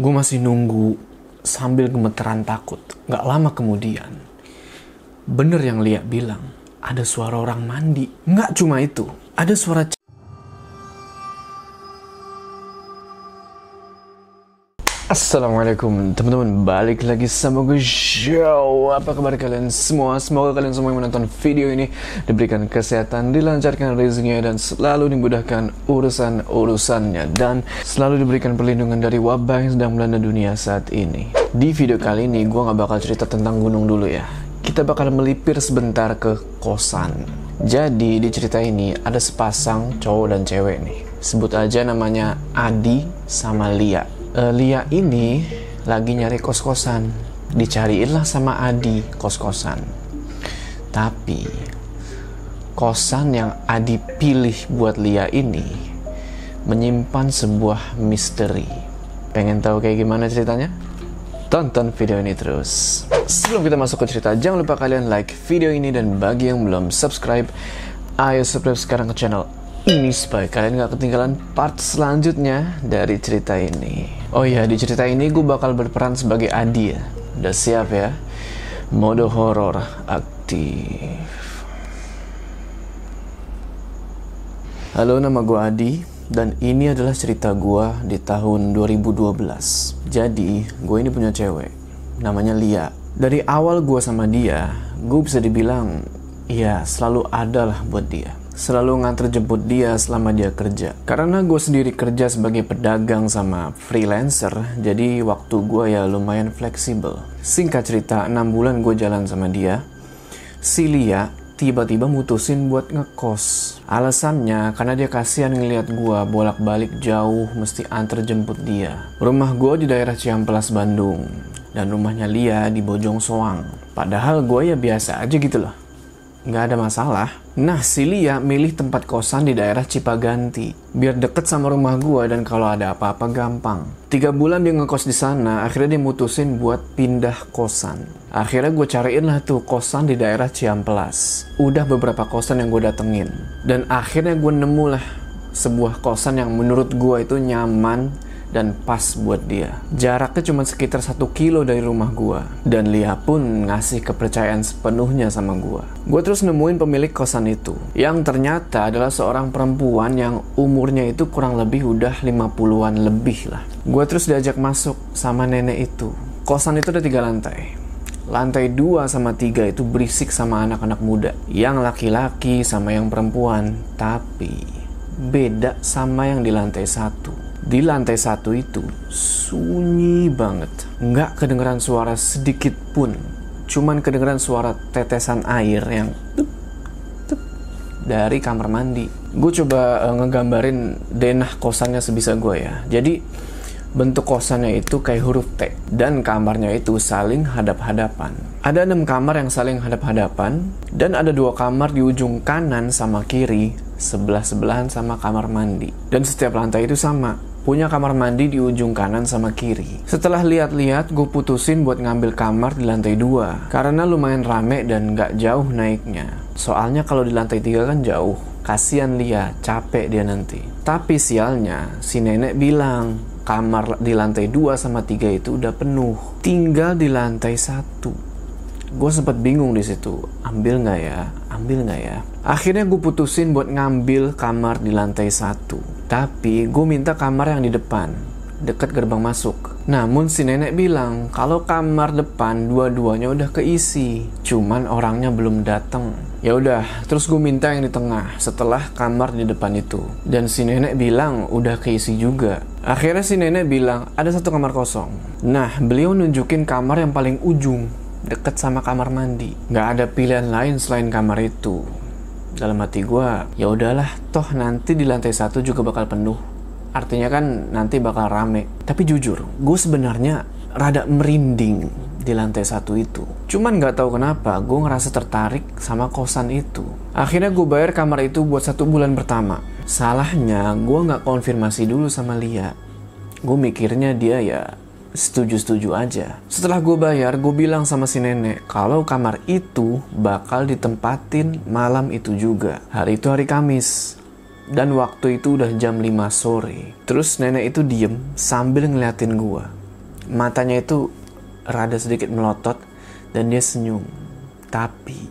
Gue masih nunggu sambil gemeteran takut. Gak lama kemudian, bener yang Lia bilang, ada suara orang mandi. Nggak cuma itu, ada suara Assalamualaikum teman-teman. Balik lagi sama gue Show Apa kabar kalian semua? Semoga kalian semua yang menonton video ini Diberikan kesehatan, dilancarkan rezekinya Dan selalu dimudahkan urusan-urusannya. Dan selalu diberikan perlindungan dari wabah yang sedang melanda dunia saat ini. Di video kali ini gue gak bakal cerita tentang gunung dulu ya. Kita bakal melipir sebentar ke kosan. Jadi di cerita ini ada sepasang cowok dan cewek nih. Sebut aja namanya Adi sama Lia uh, Lia ini lagi nyari kos-kosan. Dicariin lah sama Adi kos-kosan. Tapi kosan yang Adi pilih buat Lia ini menyimpan sebuah misteri. Pengen tahu kayak gimana ceritanya? Tonton video ini terus. Sebelum kita masuk ke cerita, jangan lupa kalian like video ini dan bagi yang belum subscribe, ayo subscribe sekarang ke channel ini supaya kalian gak ketinggalan part selanjutnya dari cerita ini. Oh iya, di cerita ini gue bakal berperan sebagai Adi ya. Udah siap ya? Mode horor aktif. Halo, nama gue Adi dan ini adalah cerita gue di tahun 2012. Jadi, gue ini punya cewek, namanya Lia. Dari awal gue sama dia, gue bisa dibilang, ya selalu ada lah buat dia selalu nganter jemput dia selama dia kerja. Karena gue sendiri kerja sebagai pedagang sama freelancer, jadi waktu gue ya lumayan fleksibel. Singkat cerita, 6 bulan gue jalan sama dia, si Lia tiba-tiba mutusin buat ngekos. Alasannya karena dia kasihan ngeliat gue bolak-balik jauh mesti antar jemput dia. Rumah gue di daerah Ciamplas, Bandung. Dan rumahnya Lia di Bojong Soang. Padahal gue ya biasa aja gitu loh nggak ada masalah. Nah, si Lia milih tempat kosan di daerah Cipaganti, biar deket sama rumah gua dan kalau ada apa-apa gampang. Tiga bulan dia ngekos di sana, akhirnya dia mutusin buat pindah kosan. Akhirnya gue cariin lah tuh kosan di daerah Ciamplas. Udah beberapa kosan yang gue datengin. Dan akhirnya gue nemu lah sebuah kosan yang menurut gue itu nyaman, dan pas buat dia. Jaraknya cuma sekitar satu kilo dari rumah gua. Dan Lia pun ngasih kepercayaan sepenuhnya sama gua. Gua terus nemuin pemilik kosan itu. Yang ternyata adalah seorang perempuan yang umurnya itu kurang lebih udah 50-an lebih lah. Gua terus diajak masuk sama nenek itu. Kosan itu ada tiga lantai. Lantai 2 sama 3 itu berisik sama anak-anak muda. Yang laki-laki sama yang perempuan. Tapi beda sama yang di lantai satu di lantai satu itu sunyi banget. Nggak kedengeran suara sedikit pun. Cuman kedengeran suara tetesan air yang tup, tup, dari kamar mandi. Gue coba uh, ngegambarin denah kosannya sebisa gue ya. Jadi bentuk kosannya itu kayak huruf T dan kamarnya itu saling hadap-hadapan. Ada enam kamar yang saling hadap-hadapan dan ada dua kamar di ujung kanan sama kiri sebelah-sebelahan sama kamar mandi. Dan setiap lantai itu sama punya kamar mandi di ujung kanan sama kiri. Setelah lihat-lihat, gue putusin buat ngambil kamar di lantai dua karena lumayan rame dan gak jauh naiknya. Soalnya kalau di lantai tiga kan jauh. Kasian Lia, capek dia nanti. Tapi sialnya, si nenek bilang kamar di lantai dua sama tiga itu udah penuh. Tinggal di lantai satu. Gue sempat bingung di situ, ambil nggak ya, ambil nggak ya. Akhirnya gue putusin buat ngambil kamar di lantai satu tapi gue minta kamar yang di depan, dekat gerbang masuk. Namun si nenek bilang kalau kamar depan dua-duanya udah keisi, cuman orangnya belum datang. Ya udah, terus gue minta yang di tengah setelah kamar di depan itu. Dan si nenek bilang udah keisi juga. Akhirnya si nenek bilang ada satu kamar kosong. Nah, beliau nunjukin kamar yang paling ujung, deket sama kamar mandi. Gak ada pilihan lain selain kamar itu dalam hati gue ya udahlah toh nanti di lantai satu juga bakal penuh. Artinya kan nanti bakal rame. Tapi jujur gue sebenarnya rada merinding di lantai satu itu. Cuman nggak tahu kenapa gue ngerasa tertarik sama kosan itu. Akhirnya gue bayar kamar itu buat satu bulan pertama. Salahnya gue nggak konfirmasi dulu sama Lia. Gue mikirnya dia ya setuju-setuju aja. Setelah gue bayar, gue bilang sama si nenek kalau kamar itu bakal ditempatin malam itu juga. Hari itu hari Kamis. Dan waktu itu udah jam 5 sore. Terus nenek itu diem sambil ngeliatin gue. matanya itu rada sedikit melotot dan dia senyum. Tapi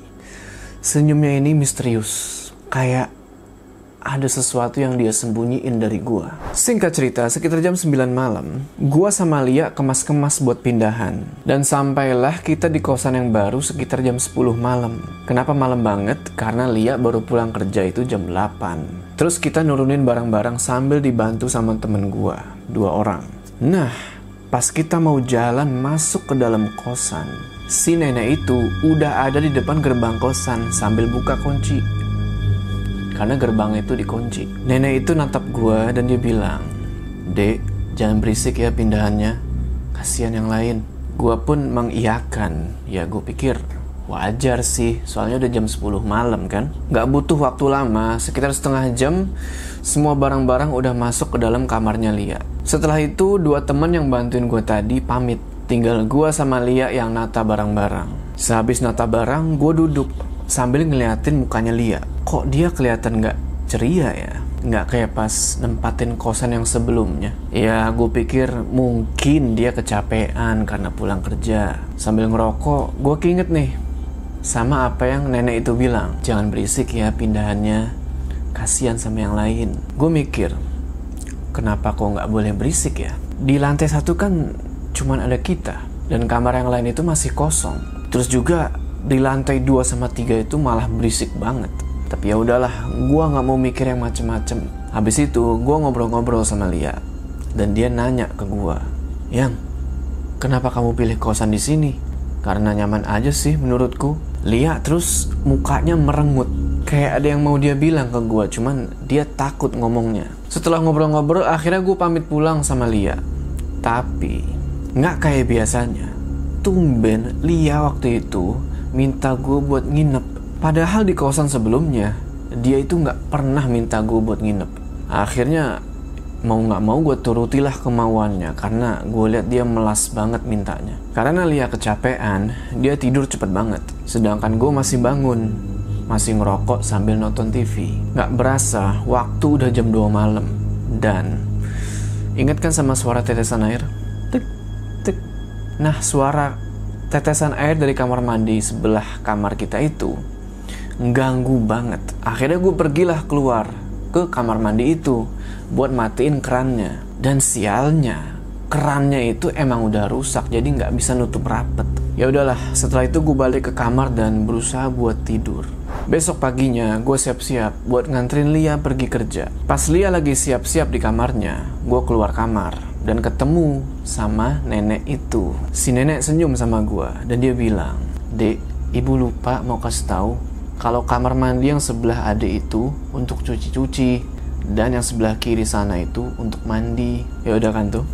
senyumnya ini misterius, kayak ada sesuatu yang dia sembunyiin dari gua. Singkat cerita, sekitar jam 9 malam, gua sama Lia kemas-kemas buat pindahan. Dan sampailah kita di kosan yang baru sekitar jam 10 malam. Kenapa malam banget? Karena Lia baru pulang kerja itu jam 8. Terus kita nurunin barang-barang sambil dibantu sama temen gua, dua orang. Nah, pas kita mau jalan masuk ke dalam kosan, si nenek itu udah ada di depan gerbang kosan sambil buka kunci karena gerbang itu dikunci. Nenek itu natap gue dan dia bilang, Dek, jangan berisik ya pindahannya. Kasihan yang lain. Gue pun mengiyakan. Ya gue pikir wajar sih, soalnya udah jam 10 malam kan. Gak butuh waktu lama, sekitar setengah jam, semua barang-barang udah masuk ke dalam kamarnya Lia. Setelah itu, dua teman yang bantuin gue tadi pamit. Tinggal gue sama Lia yang nata barang-barang. Sehabis nata barang, gue duduk sambil ngeliatin mukanya Lia. Kok dia kelihatan nggak ceria ya? Nggak kayak pas nempatin kosan yang sebelumnya. Ya, gue pikir mungkin dia kecapean karena pulang kerja. Sambil ngerokok, gue keinget nih sama apa yang nenek itu bilang. Jangan berisik ya pindahannya. Kasian sama yang lain. Gue mikir, kenapa kok nggak boleh berisik ya? Di lantai satu kan cuman ada kita. Dan kamar yang lain itu masih kosong. Terus juga di lantai 2 sama 3 itu malah berisik banget. Tapi ya udahlah, gua nggak mau mikir yang macem-macem. Habis itu, gua ngobrol-ngobrol sama Lia. Dan dia nanya ke gua, "Yang, kenapa kamu pilih kosan di sini?" Karena nyaman aja sih menurutku. Lia terus mukanya merengut. Kayak ada yang mau dia bilang ke gua, cuman dia takut ngomongnya. Setelah ngobrol-ngobrol, akhirnya gue pamit pulang sama Lia. Tapi, nggak kayak biasanya. Tumben Lia waktu itu minta gue buat nginep. Padahal di kosan sebelumnya, dia itu nggak pernah minta gue buat nginep. Akhirnya mau nggak mau gue turutilah kemauannya karena gue lihat dia melas banget mintanya. Karena Lia kecapean, dia tidur cepet banget. Sedangkan gue masih bangun, masih ngerokok sambil nonton TV. Nggak berasa, waktu udah jam 2 malam. Dan, ingat kan sama suara tetesan air? Tek, tek. Nah, suara tetesan air dari kamar mandi sebelah kamar kita itu ganggu banget. Akhirnya gue pergilah keluar ke kamar mandi itu buat matiin kerannya. Dan sialnya, kerannya itu emang udah rusak jadi nggak bisa nutup rapet. Ya udahlah, setelah itu gue balik ke kamar dan berusaha buat tidur. Besok paginya gue siap-siap buat nganterin Lia pergi kerja. Pas Lia lagi siap-siap di kamarnya, gue keluar kamar dan ketemu sama nenek itu. Si nenek senyum sama gue dan dia bilang, Dek, ibu lupa mau kasih tahu kalau kamar mandi yang sebelah adik itu untuk cuci-cuci dan yang sebelah kiri sana itu untuk mandi. Ya udah kan tuh.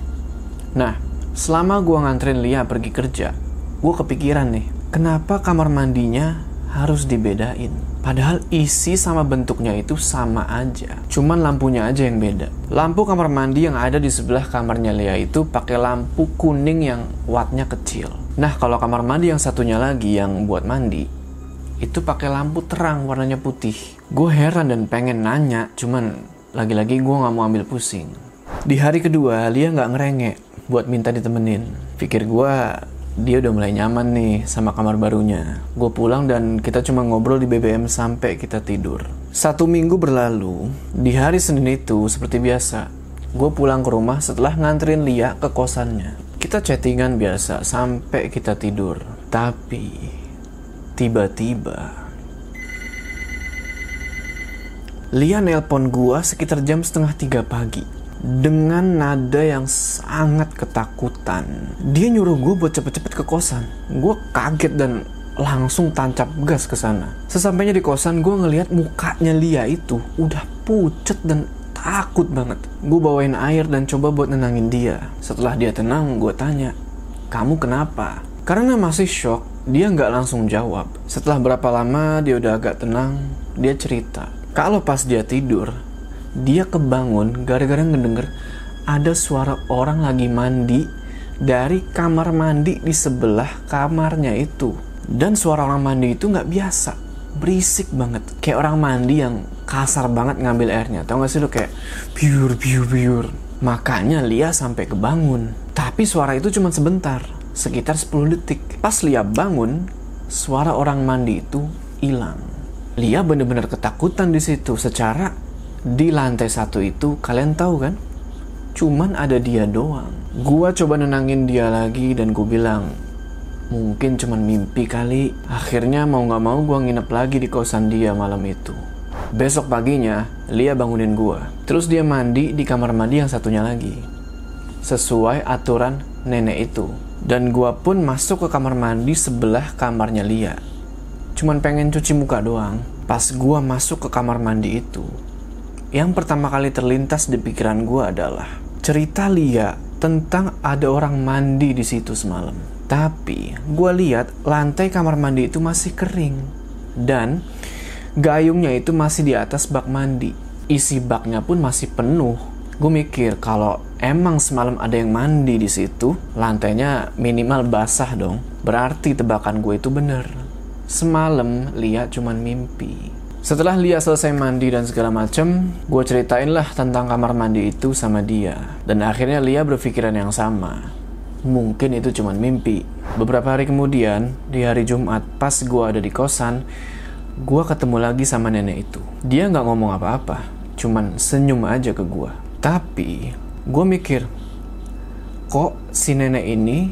Nah, selama gue nganterin Lia pergi kerja, gue kepikiran nih, kenapa kamar mandinya harus dibedain? Padahal isi sama bentuknya itu sama aja. Cuman lampunya aja yang beda. Lampu kamar mandi yang ada di sebelah kamarnya Lea itu pakai lampu kuning yang wattnya kecil. Nah, kalau kamar mandi yang satunya lagi yang buat mandi, itu pakai lampu terang warnanya putih. Gue heran dan pengen nanya, cuman lagi-lagi gue gak mau ambil pusing. Di hari kedua, Lia gak ngerengek buat minta ditemenin. Pikir gue dia udah mulai nyaman nih sama kamar barunya. Gue pulang dan kita cuma ngobrol di BBM sampai kita tidur. Satu minggu berlalu, di hari Senin itu seperti biasa, gue pulang ke rumah setelah nganterin Lia ke kosannya. Kita chattingan biasa sampai kita tidur. Tapi, tiba-tiba... Lia nelpon gue sekitar jam setengah tiga pagi dengan nada yang sangat ketakutan. Dia nyuruh gue buat cepet-cepet ke kosan. Gue kaget dan langsung tancap gas ke sana. Sesampainya di kosan, gue ngelihat mukanya Lia itu udah pucet dan takut banget. Gue bawain air dan coba buat nenangin dia. Setelah dia tenang, gue tanya, kamu kenapa? Karena masih shock, dia nggak langsung jawab. Setelah berapa lama dia udah agak tenang, dia cerita. Kalau pas dia tidur, dia kebangun gara-gara ngedenger ada suara orang lagi mandi dari kamar mandi di sebelah kamarnya itu. Dan suara orang mandi itu nggak biasa, berisik banget. Kayak orang mandi yang kasar banget ngambil airnya. Tau gak sih lo kayak pure, pure, pure. Makanya Lia sampai kebangun. Tapi suara itu cuma sebentar, sekitar 10 detik. Pas Lia bangun, suara orang mandi itu hilang. Lia bener-bener ketakutan di situ. Secara di lantai satu itu kalian tahu kan? Cuman ada dia doang. Gua coba nenangin dia lagi dan gue bilang, mungkin cuman mimpi kali. Akhirnya mau gak mau gue nginep lagi di kosan dia malam itu. Besok paginya, Lia bangunin gue. Terus dia mandi di kamar mandi yang satunya lagi sesuai aturan nenek itu. Dan gua pun masuk ke kamar mandi sebelah kamarnya Lia. Cuman pengen cuci muka doang. Pas gua masuk ke kamar mandi itu, yang pertama kali terlintas di pikiran gua adalah cerita Lia tentang ada orang mandi di situ semalam. Tapi gua lihat lantai kamar mandi itu masih kering dan gayungnya itu masih di atas bak mandi. Isi baknya pun masih penuh gue mikir kalau emang semalam ada yang mandi di situ, lantainya minimal basah dong. Berarti tebakan gue itu bener. Semalam Lia cuman mimpi. Setelah Lia selesai mandi dan segala macem, gue ceritain lah tentang kamar mandi itu sama dia. Dan akhirnya Lia berpikiran yang sama. Mungkin itu cuman mimpi. Beberapa hari kemudian, di hari Jumat pas gue ada di kosan, gue ketemu lagi sama nenek itu. Dia nggak ngomong apa-apa, cuman senyum aja ke gue. Tapi gue mikir, kok si nenek ini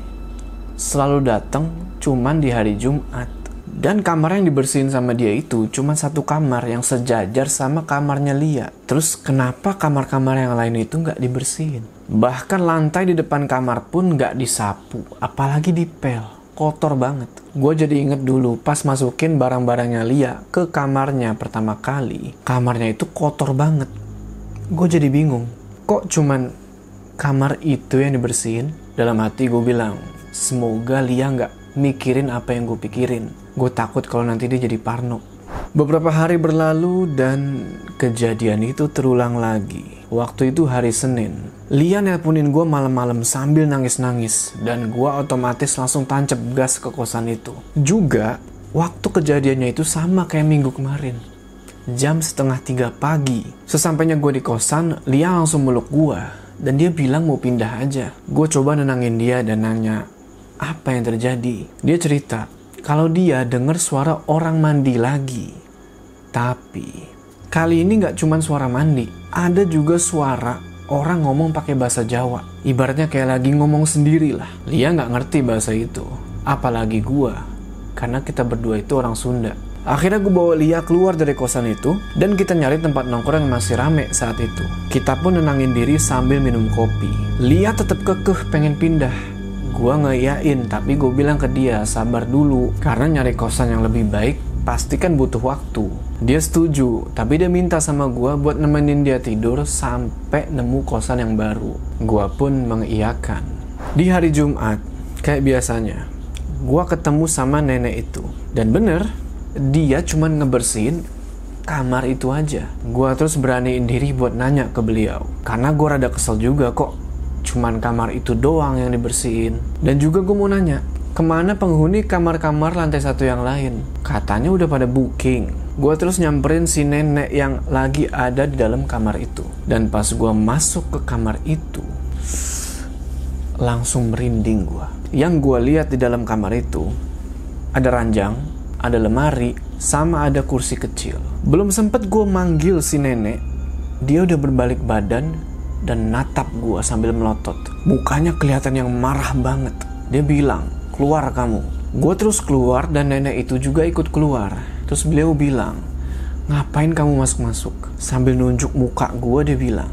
selalu datang cuman di hari Jumat. Dan kamar yang dibersihin sama dia itu cuma satu kamar yang sejajar sama kamarnya Lia. Terus kenapa kamar-kamar yang lain itu nggak dibersihin? Bahkan lantai di depan kamar pun nggak disapu, apalagi dipel. Kotor banget. Gue jadi inget dulu pas masukin barang-barangnya Lia ke kamarnya pertama kali. Kamarnya itu kotor banget. Gue jadi bingung kok cuman kamar itu yang dibersihin? Dalam hati gue bilang, semoga Lia nggak mikirin apa yang gue pikirin. Gue takut kalau nanti dia jadi parno. Beberapa hari berlalu dan kejadian itu terulang lagi. Waktu itu hari Senin. Lia nelponin gue malam-malam sambil nangis-nangis. Dan gue otomatis langsung tancap gas ke kosan itu. Juga, waktu kejadiannya itu sama kayak minggu kemarin jam setengah tiga pagi. Sesampainya gue di kosan, Lia langsung meluk gue. Dan dia bilang mau pindah aja. Gue coba nenangin dia dan nanya, apa yang terjadi? Dia cerita, kalau dia dengar suara orang mandi lagi. Tapi, kali ini nggak cuma suara mandi, ada juga suara orang ngomong pakai bahasa Jawa. Ibaratnya kayak lagi ngomong sendiri lah. Lia nggak ngerti bahasa itu. Apalagi gue, karena kita berdua itu orang Sunda. Akhirnya gue bawa Lia keluar dari kosan itu dan kita nyari tempat nongkrong yang masih rame saat itu. Kita pun nenangin diri sambil minum kopi. Lia tetap kekeh pengen pindah. Gue ngeyain tapi gue bilang ke dia sabar dulu karena nyari kosan yang lebih baik pasti kan butuh waktu. Dia setuju, tapi dia minta sama gue buat nemenin dia tidur sampai nemu kosan yang baru. Gue pun mengiyakan. Di hari Jumat, kayak biasanya, gue ketemu sama nenek itu. Dan bener, dia cuma ngebersihin kamar itu aja. Gua terus beraniin diri buat nanya ke beliau. Karena gua rada kesel juga kok cuman kamar itu doang yang dibersihin. Dan juga gue mau nanya, ke mana penghuni kamar-kamar lantai satu yang lain? Katanya udah pada booking. Gue terus nyamperin si nenek yang lagi ada di dalam kamar itu. Dan pas gue masuk ke kamar itu, langsung merinding gue. Yang gue lihat di dalam kamar itu, ada ranjang, ada lemari, sama ada kursi kecil. Belum sempet gue manggil si nenek, dia udah berbalik badan dan natap gue sambil melotot. Mukanya kelihatan yang marah banget. Dia bilang, keluar kamu. Gue terus keluar dan nenek itu juga ikut keluar. Terus beliau bilang, ngapain kamu masuk-masuk? Sambil nunjuk muka gue dia bilang,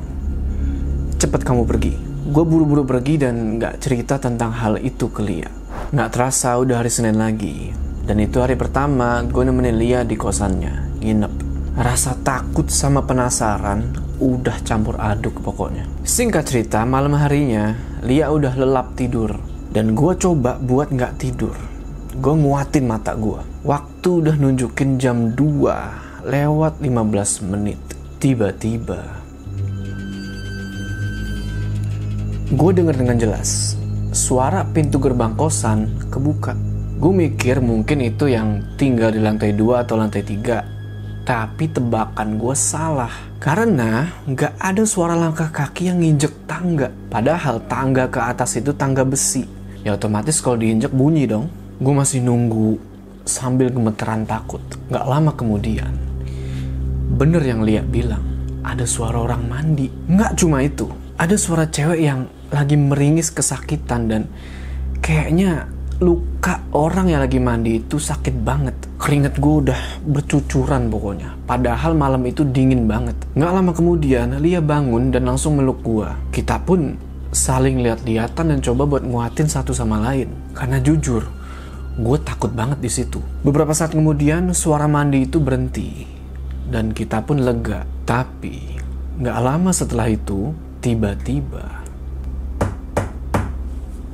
cepet kamu pergi. Gue buru-buru pergi dan gak cerita tentang hal itu ke Lia. Gak terasa udah hari Senin lagi. Dan itu hari pertama gue nemenin Lia di kosannya, nginep. Rasa takut sama penasaran udah campur aduk pokoknya. Singkat cerita, malam harinya Lia udah lelap tidur. Dan gue coba buat nggak tidur. Gue nguatin mata gue. Waktu udah nunjukin jam 2 lewat 15 menit. Tiba-tiba gue denger dengan jelas suara pintu gerbang kosan kebuka. Gue mikir mungkin itu yang tinggal di lantai 2 atau lantai 3. Tapi tebakan gue salah. Karena nggak ada suara langkah kaki yang nginjek tangga. Padahal tangga ke atas itu tangga besi. Ya otomatis kalau diinjek bunyi dong. Gue masih nunggu sambil gemeteran takut. Nggak lama kemudian, bener yang Lia bilang, ada suara orang mandi. Nggak cuma itu, ada suara cewek yang lagi meringis kesakitan dan kayaknya luka orang yang lagi mandi itu sakit banget. Keringet gue udah bercucuran pokoknya. Padahal malam itu dingin banget. Nggak lama kemudian, Lia bangun dan langsung meluk gue. Kita pun saling lihat-lihatan dan coba buat nguatin satu sama lain. Karena jujur, gue takut banget di situ. Beberapa saat kemudian, suara mandi itu berhenti. Dan kita pun lega. Tapi, nggak lama setelah itu, tiba-tiba...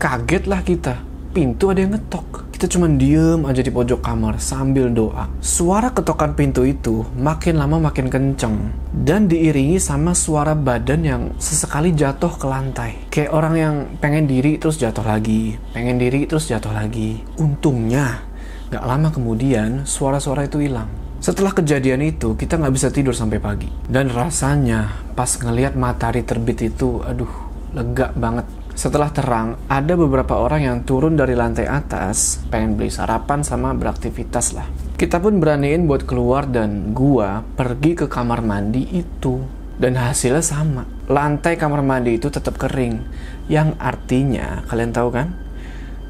Kagetlah kita pintu ada yang ngetok. Kita cuma diem aja di pojok kamar sambil doa. Suara ketokan pintu itu makin lama makin kenceng. Dan diiringi sama suara badan yang sesekali jatuh ke lantai. Kayak orang yang pengen diri terus jatuh lagi. Pengen diri terus jatuh lagi. Untungnya, gak lama kemudian suara-suara itu hilang. Setelah kejadian itu, kita nggak bisa tidur sampai pagi. Dan rasanya pas ngelihat matahari terbit itu, aduh, lega banget setelah terang, ada beberapa orang yang turun dari lantai atas, pengen beli sarapan sama beraktivitas lah. Kita pun beraniin buat keluar dan gua pergi ke kamar mandi itu. Dan hasilnya sama. Lantai kamar mandi itu tetap kering. Yang artinya, kalian tahu kan?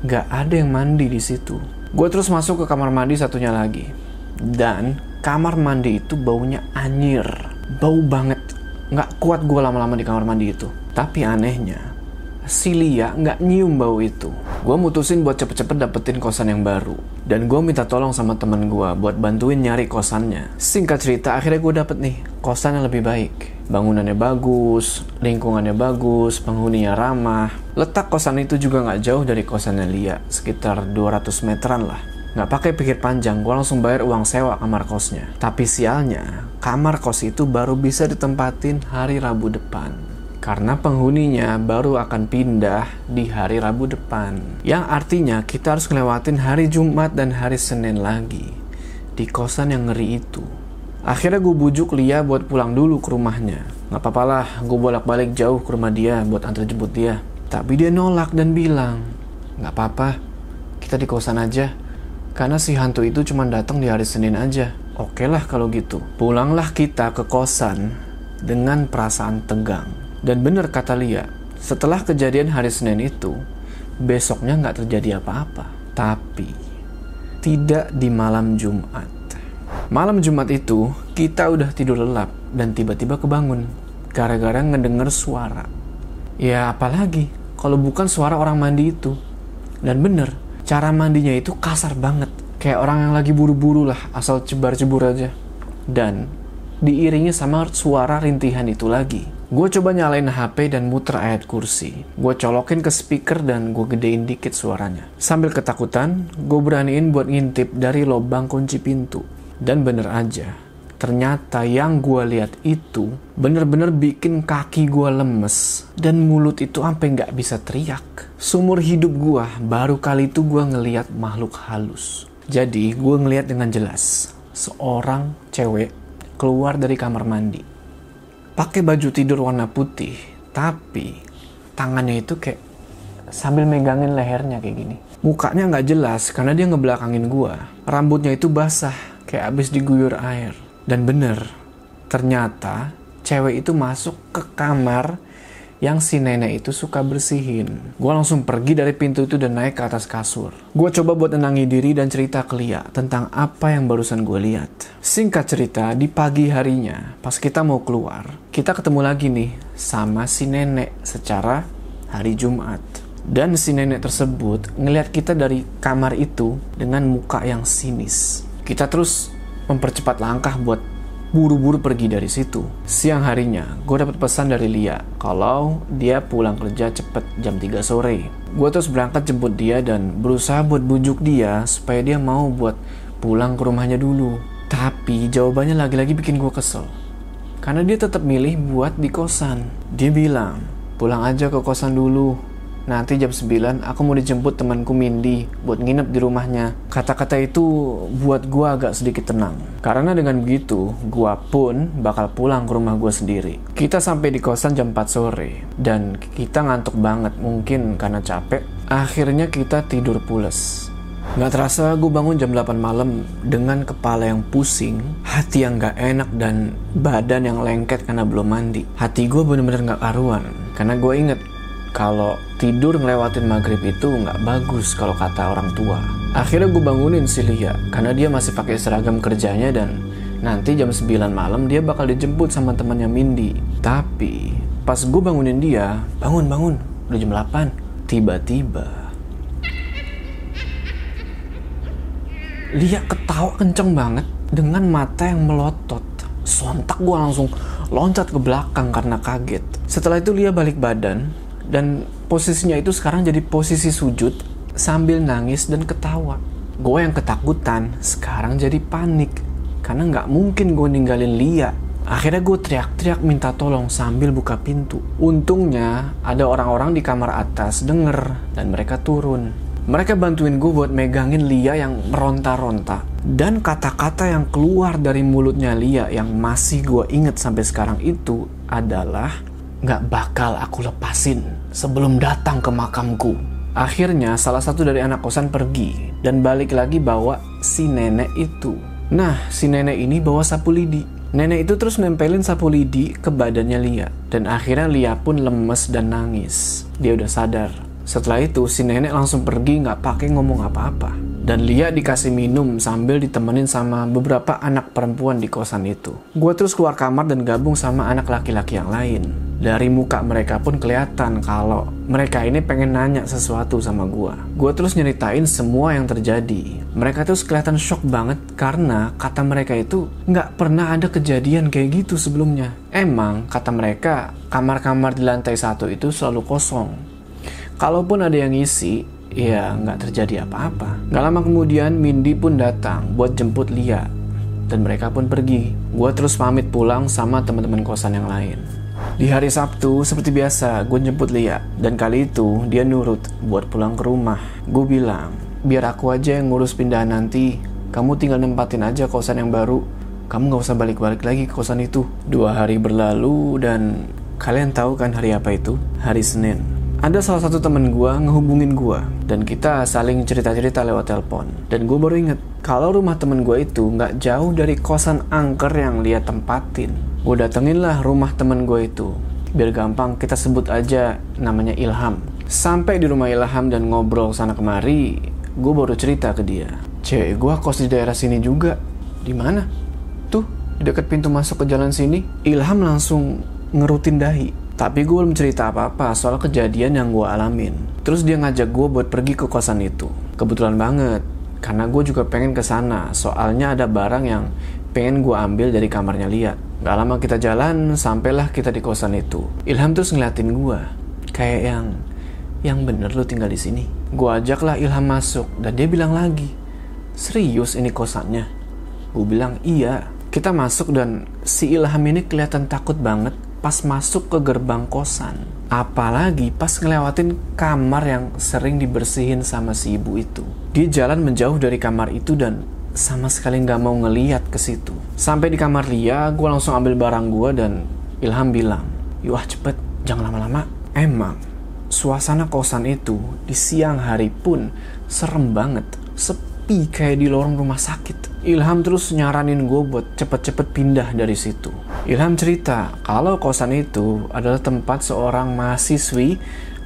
Gak ada yang mandi di situ. Gue terus masuk ke kamar mandi satunya lagi. Dan kamar mandi itu baunya anyir. Bau banget. Gak kuat gue lama-lama di kamar mandi itu. Tapi anehnya, si Lia nggak nyium bau itu. Gue mutusin buat cepet-cepet dapetin kosan yang baru. Dan gue minta tolong sama temen gue buat bantuin nyari kosannya. Singkat cerita, akhirnya gue dapet nih kosan yang lebih baik. Bangunannya bagus, lingkungannya bagus, penghuninya ramah. Letak kosan itu juga nggak jauh dari kosannya Lia, sekitar 200 meteran lah. Nggak pakai pikir panjang, gue langsung bayar uang sewa kamar kosnya. Tapi sialnya, kamar kos itu baru bisa ditempatin hari Rabu depan karena penghuninya baru akan pindah di hari Rabu depan. Yang artinya kita harus ngelewatin hari Jumat dan hari Senin lagi di kosan yang ngeri itu. Akhirnya gue bujuk Lia buat pulang dulu ke rumahnya. Gak apa-apa lah, gue bolak-balik jauh ke rumah dia buat antar jemput dia. Tapi dia nolak dan bilang, gak apa-apa, kita di kosan aja. Karena si hantu itu cuma datang di hari Senin aja. Oke lah kalau gitu. Pulanglah kita ke kosan dengan perasaan tegang. Dan benar kata Lia, setelah kejadian hari Senin itu, besoknya nggak terjadi apa-apa. Tapi, tidak di malam Jumat. Malam Jumat itu, kita udah tidur lelap dan tiba-tiba kebangun. Gara-gara ngedenger suara. Ya apalagi, kalau bukan suara orang mandi itu. Dan bener, cara mandinya itu kasar banget. Kayak orang yang lagi buru-buru lah, asal cebar-cebur aja. Dan diiringi sama suara rintihan itu lagi. Gue coba nyalain HP dan muter ayat kursi. Gue colokin ke speaker dan gue gedein dikit suaranya. Sambil ketakutan, gue beraniin buat ngintip dari lubang kunci pintu. Dan bener aja, ternyata yang gue lihat itu bener-bener bikin kaki gue lemes. Dan mulut itu sampai nggak bisa teriak. Sumur hidup gue, baru kali itu gue ngeliat makhluk halus. Jadi gue ngeliat dengan jelas, seorang cewek keluar dari kamar mandi pakai baju tidur warna putih, tapi tangannya itu kayak sambil megangin lehernya kayak gini. Mukanya nggak jelas karena dia ngebelakangin gua. Rambutnya itu basah, kayak abis diguyur air. Dan bener, ternyata cewek itu masuk ke kamar yang si nenek itu suka bersihin. Gue langsung pergi dari pintu itu dan naik ke atas kasur. Gue coba buat tenangi diri dan cerita ke Lia tentang apa yang barusan gue lihat. Singkat cerita, di pagi harinya, pas kita mau keluar, kita ketemu lagi nih sama si nenek secara hari Jumat. Dan si nenek tersebut ngelihat kita dari kamar itu dengan muka yang sinis. Kita terus mempercepat langkah buat buru-buru pergi dari situ. Siang harinya, gue dapat pesan dari Lia kalau dia pulang kerja cepet jam 3 sore. Gue terus berangkat jemput dia dan berusaha buat bujuk dia supaya dia mau buat pulang ke rumahnya dulu. Tapi jawabannya lagi-lagi bikin gue kesel. Karena dia tetap milih buat di kosan. Dia bilang, pulang aja ke kosan dulu. Nanti jam 9 aku mau dijemput temanku Mindy buat nginep di rumahnya. Kata-kata itu buat gua agak sedikit tenang. Karena dengan begitu, gua pun bakal pulang ke rumah gua sendiri. Kita sampai di kosan jam 4 sore dan kita ngantuk banget mungkin karena capek. Akhirnya kita tidur pules. Gak terasa gue bangun jam 8 malam dengan kepala yang pusing, hati yang gak enak dan badan yang lengket karena belum mandi. Hati gue bener-bener gak karuan, karena gue inget kalau tidur ngelewatin maghrib itu gak bagus kalau kata orang tua. Akhirnya gue bangunin si Lia, karena dia masih pakai seragam kerjanya dan nanti jam 9 malam dia bakal dijemput sama temannya Mindy. Tapi pas gue bangunin dia, bangun bangun, udah jam 8. Tiba-tiba Lia ketawa kenceng banget dengan mata yang melotot. Sontak gue langsung loncat ke belakang karena kaget. Setelah itu Lia balik badan dan posisinya itu sekarang jadi posisi sujud sambil nangis dan ketawa. Gue yang ketakutan sekarang jadi panik karena nggak mungkin gue ninggalin Lia. Akhirnya gue teriak-teriak minta tolong sambil buka pintu. Untungnya ada orang-orang di kamar atas denger dan mereka turun. Mereka bantuin gue buat megangin Lia yang meronta-ronta. Dan kata-kata yang keluar dari mulutnya Lia yang masih gue inget sampai sekarang itu adalah gak bakal aku lepasin sebelum datang ke makamku. Akhirnya salah satu dari anak kosan pergi dan balik lagi bawa si nenek itu. Nah, si nenek ini bawa sapu lidi. Nenek itu terus nempelin sapu lidi ke badannya Lia. Dan akhirnya Lia pun lemes dan nangis. Dia udah sadar setelah itu si nenek langsung pergi nggak pakai ngomong apa-apa. Dan Lia dikasih minum sambil ditemenin sama beberapa anak perempuan di kosan itu. Gue terus keluar kamar dan gabung sama anak laki-laki yang lain. Dari muka mereka pun kelihatan kalau mereka ini pengen nanya sesuatu sama gue. Gue terus nyeritain semua yang terjadi. Mereka terus kelihatan shock banget karena kata mereka itu nggak pernah ada kejadian kayak gitu sebelumnya. Emang kata mereka kamar-kamar di lantai satu itu selalu kosong Kalaupun ada yang ngisi, ya nggak terjadi apa-apa. Gak lama kemudian Mindy pun datang buat jemput Lia. Dan mereka pun pergi. Gue terus pamit pulang sama teman-teman kosan yang lain. Di hari Sabtu, seperti biasa, gue jemput Lia. Dan kali itu, dia nurut buat pulang ke rumah. Gue bilang, biar aku aja yang ngurus pindahan nanti. Kamu tinggal nempatin aja kosan yang baru. Kamu gak usah balik-balik lagi ke kosan itu. Dua hari berlalu dan kalian tahu kan hari apa itu? Hari Senin ada salah satu temen gue ngehubungin gue dan kita saling cerita-cerita lewat telepon. Dan gue baru inget kalau rumah temen gue itu nggak jauh dari kosan angker yang lihat tempatin. Gue datengin lah rumah temen gue itu. Biar gampang kita sebut aja namanya Ilham. Sampai di rumah Ilham dan ngobrol sana kemari gue baru cerita ke dia. Cewek gue kos di daerah sini juga. Di mana? Tuh di dekat pintu masuk ke jalan sini. Ilham langsung ngerutin dahi tapi gue belum cerita apa-apa soal kejadian yang gue alamin. Terus dia ngajak gue buat pergi ke kosan itu. Kebetulan banget, karena gue juga pengen ke sana. Soalnya ada barang yang pengen gue ambil dari kamarnya Lia. Gak lama kita jalan, sampailah kita di kosan itu. Ilham terus ngeliatin gue, kayak yang, yang bener lu tinggal di sini. Gue ajaklah Ilham masuk, dan dia bilang lagi, serius ini kosannya? Gue bilang iya. Kita masuk dan si Ilham ini kelihatan takut banget pas masuk ke gerbang kosan. Apalagi pas ngelewatin kamar yang sering dibersihin sama si ibu itu. Dia jalan menjauh dari kamar itu dan sama sekali nggak mau ngeliat ke situ. Sampai di kamar Lia, gue langsung ambil barang gue dan Ilham bilang, Wah cepet, jangan lama-lama. Emang, suasana kosan itu di siang hari pun serem banget. Sepi kayak di lorong rumah sakit. Ilham terus nyaranin gue buat cepet-cepet pindah dari situ. Ilham cerita kalau kosan itu adalah tempat seorang mahasiswi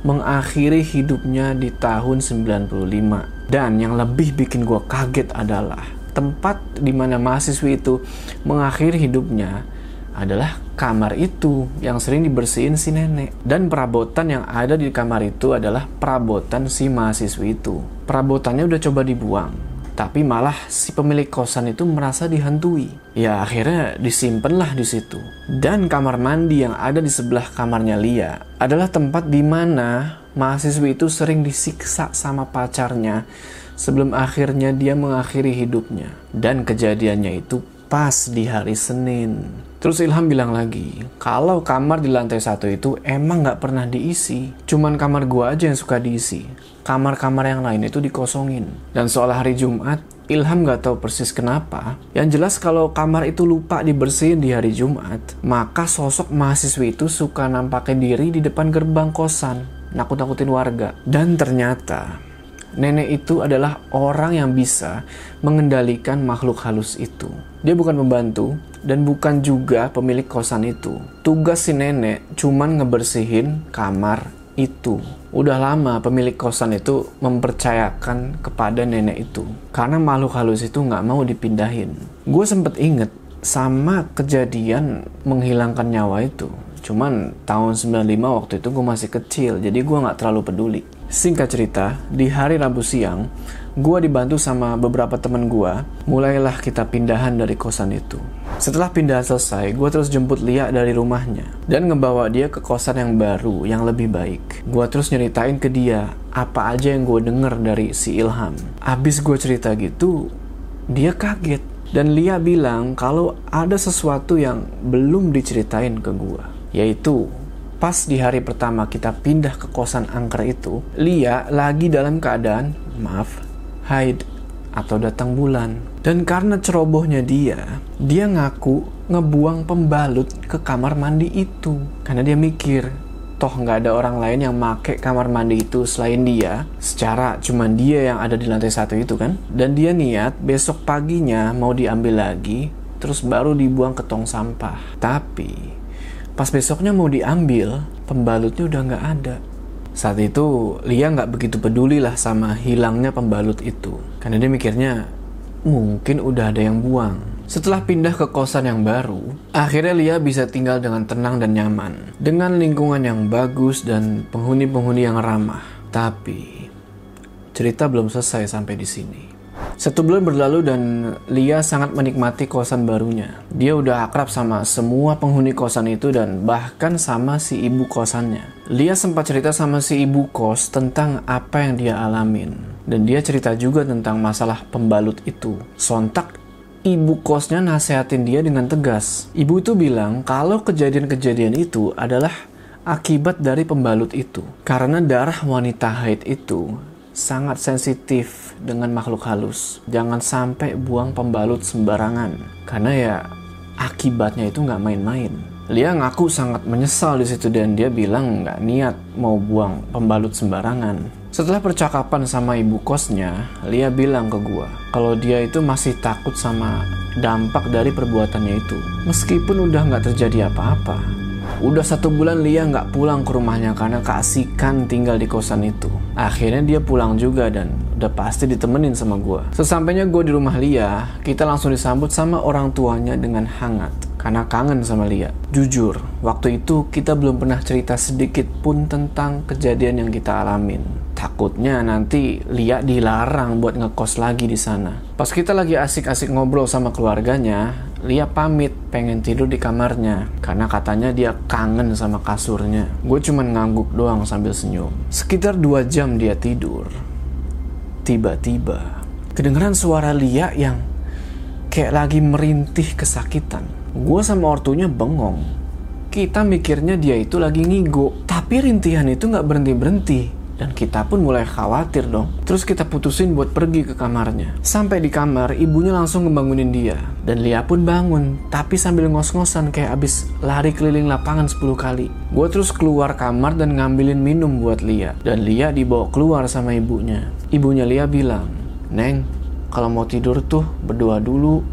mengakhiri hidupnya di tahun 95. Dan yang lebih bikin gue kaget adalah tempat di mana mahasiswi itu mengakhiri hidupnya adalah kamar itu yang sering dibersihin si nenek. Dan perabotan yang ada di kamar itu adalah perabotan si mahasiswi itu. Perabotannya udah coba dibuang, tapi malah si pemilik kosan itu merasa dihantui. Ya akhirnya disimpanlah di situ. Dan kamar mandi yang ada di sebelah kamarnya Lia adalah tempat di mana mahasiswi itu sering disiksa sama pacarnya sebelum akhirnya dia mengakhiri hidupnya. Dan kejadiannya itu pas di hari Senin. Terus Ilham bilang lagi, kalau kamar di lantai satu itu emang nggak pernah diisi. Cuman kamar gua aja yang suka diisi. Kamar-kamar yang lain itu dikosongin. Dan soal hari Jumat, Ilham nggak tahu persis kenapa. Yang jelas kalau kamar itu lupa dibersihin di hari Jumat, maka sosok mahasiswi itu suka nampakin diri di depan gerbang kosan, nakut-nakutin warga. Dan ternyata nenek itu adalah orang yang bisa mengendalikan makhluk halus itu. Dia bukan pembantu dan bukan juga pemilik kosan itu. Tugas si nenek cuman ngebersihin kamar itu. Udah lama pemilik kosan itu mempercayakan kepada nenek itu. Karena makhluk halus itu nggak mau dipindahin. Gue sempet inget sama kejadian menghilangkan nyawa itu. Cuman tahun 95 waktu itu gue masih kecil, jadi gue nggak terlalu peduli. Singkat cerita, di hari Rabu siang, gue dibantu sama beberapa temen gue, mulailah kita pindahan dari kosan itu. Setelah pindah selesai, gue terus jemput Lia dari rumahnya dan ngebawa dia ke kosan yang baru, yang lebih baik. Gue terus nyeritain ke dia apa aja yang gue denger dari si Ilham. Abis gue cerita gitu, dia kaget. Dan Lia bilang kalau ada sesuatu yang belum diceritain ke gue, yaitu pas di hari pertama kita pindah ke kosan angker itu, Lia lagi dalam keadaan, maaf, haid atau datang bulan. Dan karena cerobohnya dia, dia ngaku ngebuang pembalut ke kamar mandi itu. Karena dia mikir, toh nggak ada orang lain yang make kamar mandi itu selain dia. Secara cuman dia yang ada di lantai satu itu kan. Dan dia niat besok paginya mau diambil lagi, terus baru dibuang ke tong sampah. Tapi Pas besoknya mau diambil, pembalutnya udah nggak ada. Saat itu, Lia nggak begitu peduli lah sama hilangnya pembalut itu. Karena dia mikirnya, mungkin udah ada yang buang. Setelah pindah ke kosan yang baru, akhirnya Lia bisa tinggal dengan tenang dan nyaman. Dengan lingkungan yang bagus dan penghuni-penghuni yang ramah. Tapi, cerita belum selesai sampai di sini. Satu bulan berlalu dan Lia sangat menikmati kosan barunya. Dia udah akrab sama semua penghuni kosan itu dan bahkan sama si ibu kosannya. Lia sempat cerita sama si ibu kos tentang apa yang dia alamin. Dan dia cerita juga tentang masalah pembalut itu. Sontak ibu kosnya nasehatin dia dengan tegas. Ibu itu bilang kalau kejadian-kejadian itu adalah akibat dari pembalut itu. Karena darah wanita haid itu sangat sensitif dengan makhluk halus. Jangan sampai buang pembalut sembarangan, karena ya akibatnya itu nggak main-main. Lia ngaku sangat menyesal di situ dan dia bilang nggak niat mau buang pembalut sembarangan. Setelah percakapan sama ibu kosnya, Lia bilang ke gua kalau dia itu masih takut sama dampak dari perbuatannya itu. Meskipun udah nggak terjadi apa-apa, Udah satu bulan Lia nggak pulang ke rumahnya karena keasikan tinggal di kosan itu. Akhirnya dia pulang juga dan udah pasti ditemenin sama gue. Sesampainya gue di rumah Lia, kita langsung disambut sama orang tuanya dengan hangat karena kangen sama Lia. Jujur, waktu itu kita belum pernah cerita sedikit pun tentang kejadian yang kita alamin. Takutnya nanti Lia dilarang buat ngekos lagi di sana. Pas kita lagi asik-asik ngobrol sama keluarganya, Lia pamit pengen tidur di kamarnya karena katanya dia kangen sama kasurnya. Gue cuman ngangguk doang sambil senyum. Sekitar dua jam dia tidur. Tiba-tiba kedengeran suara Lia yang kayak lagi merintih kesakitan. Gue sama ortunya bengong. Kita mikirnya dia itu lagi ngigo, tapi rintihan itu nggak berhenti-berhenti. Dan kita pun mulai khawatir dong. Terus kita putusin buat pergi ke kamarnya. Sampai di kamar, ibunya langsung ngebangunin dia. Dan Lia pun bangun, tapi sambil ngos-ngosan kayak abis lari keliling lapangan 10 kali. Gue terus keluar kamar dan ngambilin minum buat Lia. Dan Lia dibawa keluar sama ibunya. Ibunya Lia bilang, Neng, kalau mau tidur tuh berdoa dulu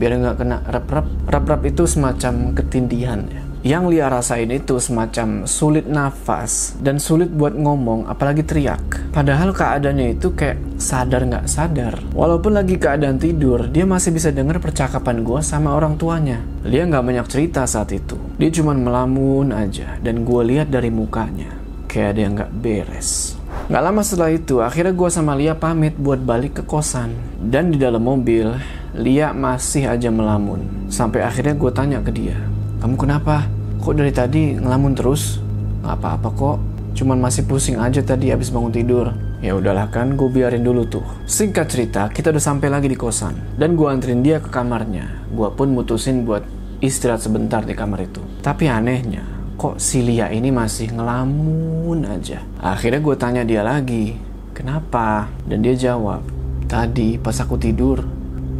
biar nggak kena rep-rep. Rep-rep itu semacam ketindihan ya yang Lia rasain itu semacam sulit nafas dan sulit buat ngomong apalagi teriak. Padahal keadaannya itu kayak sadar nggak sadar. Walaupun lagi keadaan tidur, dia masih bisa dengar percakapan gue sama orang tuanya. Lia nggak banyak cerita saat itu. Dia cuma melamun aja dan gue lihat dari mukanya kayak ada yang nggak beres. Gak lama setelah itu, akhirnya gue sama Lia pamit buat balik ke kosan. Dan di dalam mobil, Lia masih aja melamun. Sampai akhirnya gue tanya ke dia, kamu kenapa? Kok dari tadi ngelamun terus? Gak apa-apa kok. Cuman masih pusing aja tadi abis bangun tidur. Ya udahlah kan, gue biarin dulu tuh. Singkat cerita, kita udah sampai lagi di kosan. Dan gue anterin dia ke kamarnya. Gue pun mutusin buat istirahat sebentar di kamar itu. Tapi anehnya, kok si Lia ini masih ngelamun aja. Akhirnya gue tanya dia lagi, kenapa? Dan dia jawab, tadi pas aku tidur,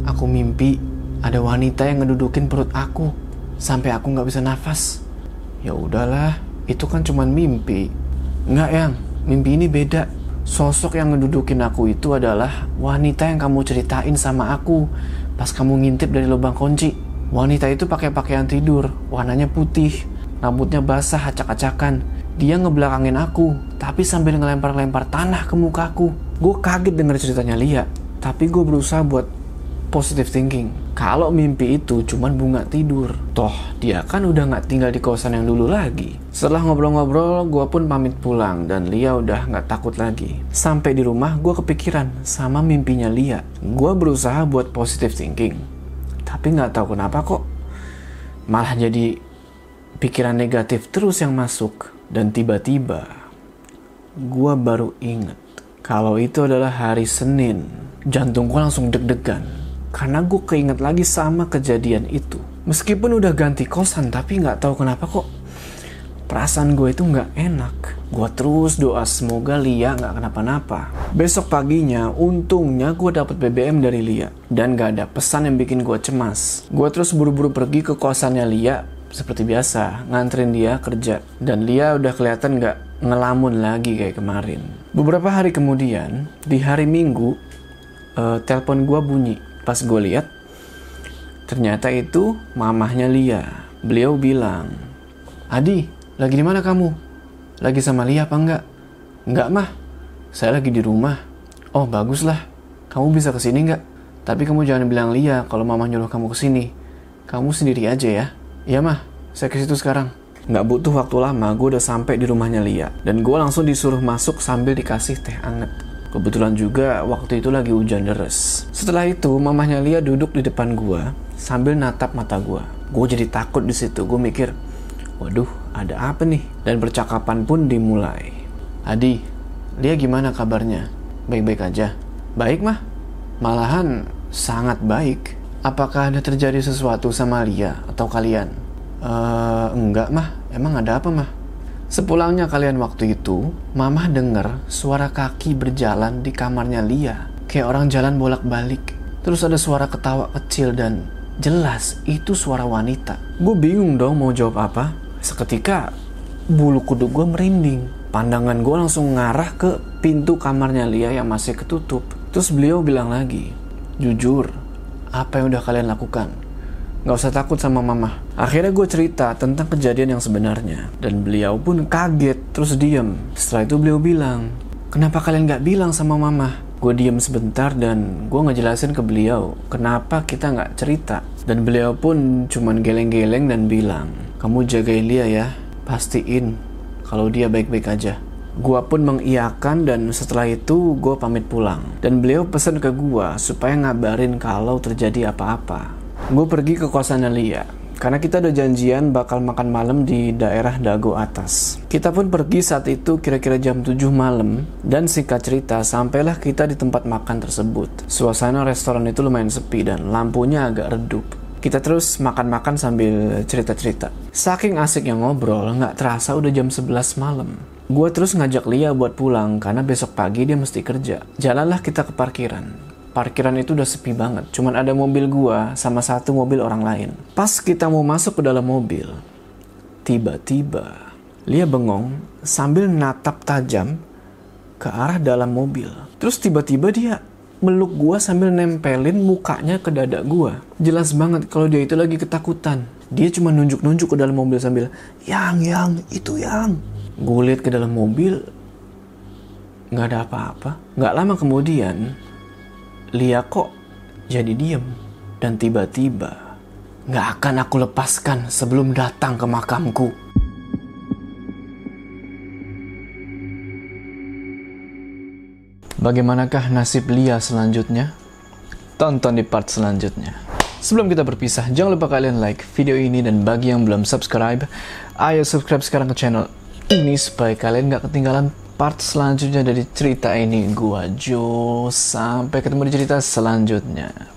aku mimpi ada wanita yang ngedudukin perut aku sampai aku nggak bisa nafas. Ya udahlah, itu kan cuman mimpi. Nggak yang, mimpi ini beda Sosok yang ngedudukin aku itu adalah wanita yang kamu ceritain sama aku pas kamu ngintip dari lubang kunci. Wanita itu pakai pakaian tidur, warnanya putih, rambutnya basah acak-acakan. Dia ngebelakangin aku, tapi sambil ngelempar-lempar tanah ke mukaku. Gue kaget denger ceritanya Lia, tapi gue berusaha buat positive thinking. Kalau mimpi itu cuman bunga tidur, toh dia kan udah nggak tinggal di kosan yang dulu lagi. Setelah ngobrol-ngobrol, gue pun pamit pulang dan Lia udah nggak takut lagi. Sampai di rumah, gue kepikiran sama mimpinya Lia. Gue berusaha buat positive thinking, tapi nggak tahu kenapa kok malah jadi pikiran negatif terus yang masuk. Dan tiba-tiba, gue baru inget kalau itu adalah hari Senin. Jantung gue langsung deg-degan karena gue keinget lagi sama kejadian itu. Meskipun udah ganti kosan, tapi nggak tahu kenapa kok perasaan gue itu nggak enak. Gue terus doa semoga Lia nggak kenapa-napa. Besok paginya, untungnya gue dapet BBM dari Lia dan nggak ada pesan yang bikin gue cemas. Gue terus buru-buru pergi ke kosannya Lia seperti biasa nganterin dia kerja dan Lia udah kelihatan nggak ngelamun lagi kayak kemarin. Beberapa hari kemudian di hari Minggu uh, telepon gue bunyi Pas gue lihat, ternyata itu mamahnya Lia. Beliau bilang, Adi, lagi di mana kamu? Lagi sama Lia apa enggak? Enggak mah, saya lagi di rumah. Oh baguslah, kamu bisa ke sini enggak? Tapi kamu jangan bilang Lia kalau mama nyuruh kamu ke sini. Kamu sendiri aja ya. Iya mah, saya ke situ sekarang. Nggak butuh waktu lama, gue udah sampai di rumahnya Lia. Dan gue langsung disuruh masuk sambil dikasih teh anget. Kebetulan juga waktu itu lagi hujan deras. Setelah itu, mamahnya Lia duduk di depan gua sambil natap mata gua. Gue jadi takut di situ. Gue mikir, waduh, ada apa nih? Dan percakapan pun dimulai. Adi, Lia gimana kabarnya? Baik-baik aja. Baik mah, malahan sangat baik. Apakah ada terjadi sesuatu sama Lia atau kalian? Uh, enggak mah, emang ada apa mah? Sepulangnya kalian waktu itu, Mama denger suara kaki berjalan di kamarnya Lia. Kayak orang jalan bolak-balik. Terus ada suara ketawa kecil dan jelas itu suara wanita. Gue bingung dong mau jawab apa. Seketika bulu kuduk gue merinding. Pandangan gue langsung ngarah ke pintu kamarnya Lia yang masih ketutup. Terus beliau bilang lagi, jujur, apa yang udah kalian lakukan? Gak usah takut sama mama. Akhirnya gue cerita tentang kejadian yang sebenarnya. Dan beliau pun kaget, terus diem. Setelah itu beliau bilang, kenapa kalian gak bilang sama mama? Gue diem sebentar dan gue ngejelasin ke beliau, kenapa kita gak cerita. Dan beliau pun cuman geleng-geleng dan bilang, kamu jagain dia ya, pastiin kalau dia baik-baik aja. Gua pun mengiyakan dan setelah itu gue pamit pulang. Dan beliau pesan ke gua supaya ngabarin kalau terjadi apa-apa. Gue pergi ke kosannya Lia. Karena kita udah janjian bakal makan malam di daerah Dago atas. Kita pun pergi saat itu kira-kira jam 7 malam dan singkat cerita sampailah kita di tempat makan tersebut. Suasana restoran itu lumayan sepi dan lampunya agak redup. Kita terus makan-makan sambil cerita-cerita. Saking asik yang ngobrol, nggak terasa udah jam 11 malam. Gue terus ngajak Lia buat pulang karena besok pagi dia mesti kerja. Jalanlah kita ke parkiran parkiran itu udah sepi banget. Cuman ada mobil gua sama satu mobil orang lain. Pas kita mau masuk ke dalam mobil, tiba-tiba Lia bengong sambil natap tajam ke arah dalam mobil. Terus tiba-tiba dia meluk gua sambil nempelin mukanya ke dada gua. Jelas banget kalau dia itu lagi ketakutan. Dia cuma nunjuk-nunjuk ke dalam mobil sambil, yang, yang, itu yang. Gue lihat ke dalam mobil, nggak ada apa-apa. Nggak lama kemudian, Lia kok jadi diem dan tiba-tiba gak akan aku lepaskan sebelum datang ke makamku. Bagaimanakah nasib Lia selanjutnya? Tonton di part selanjutnya. Sebelum kita berpisah, jangan lupa kalian like video ini dan bagi yang belum subscribe, ayo subscribe sekarang ke channel ini supaya kalian gak ketinggalan part selanjutnya dari cerita ini. Gua Jo sampai ketemu di cerita selanjutnya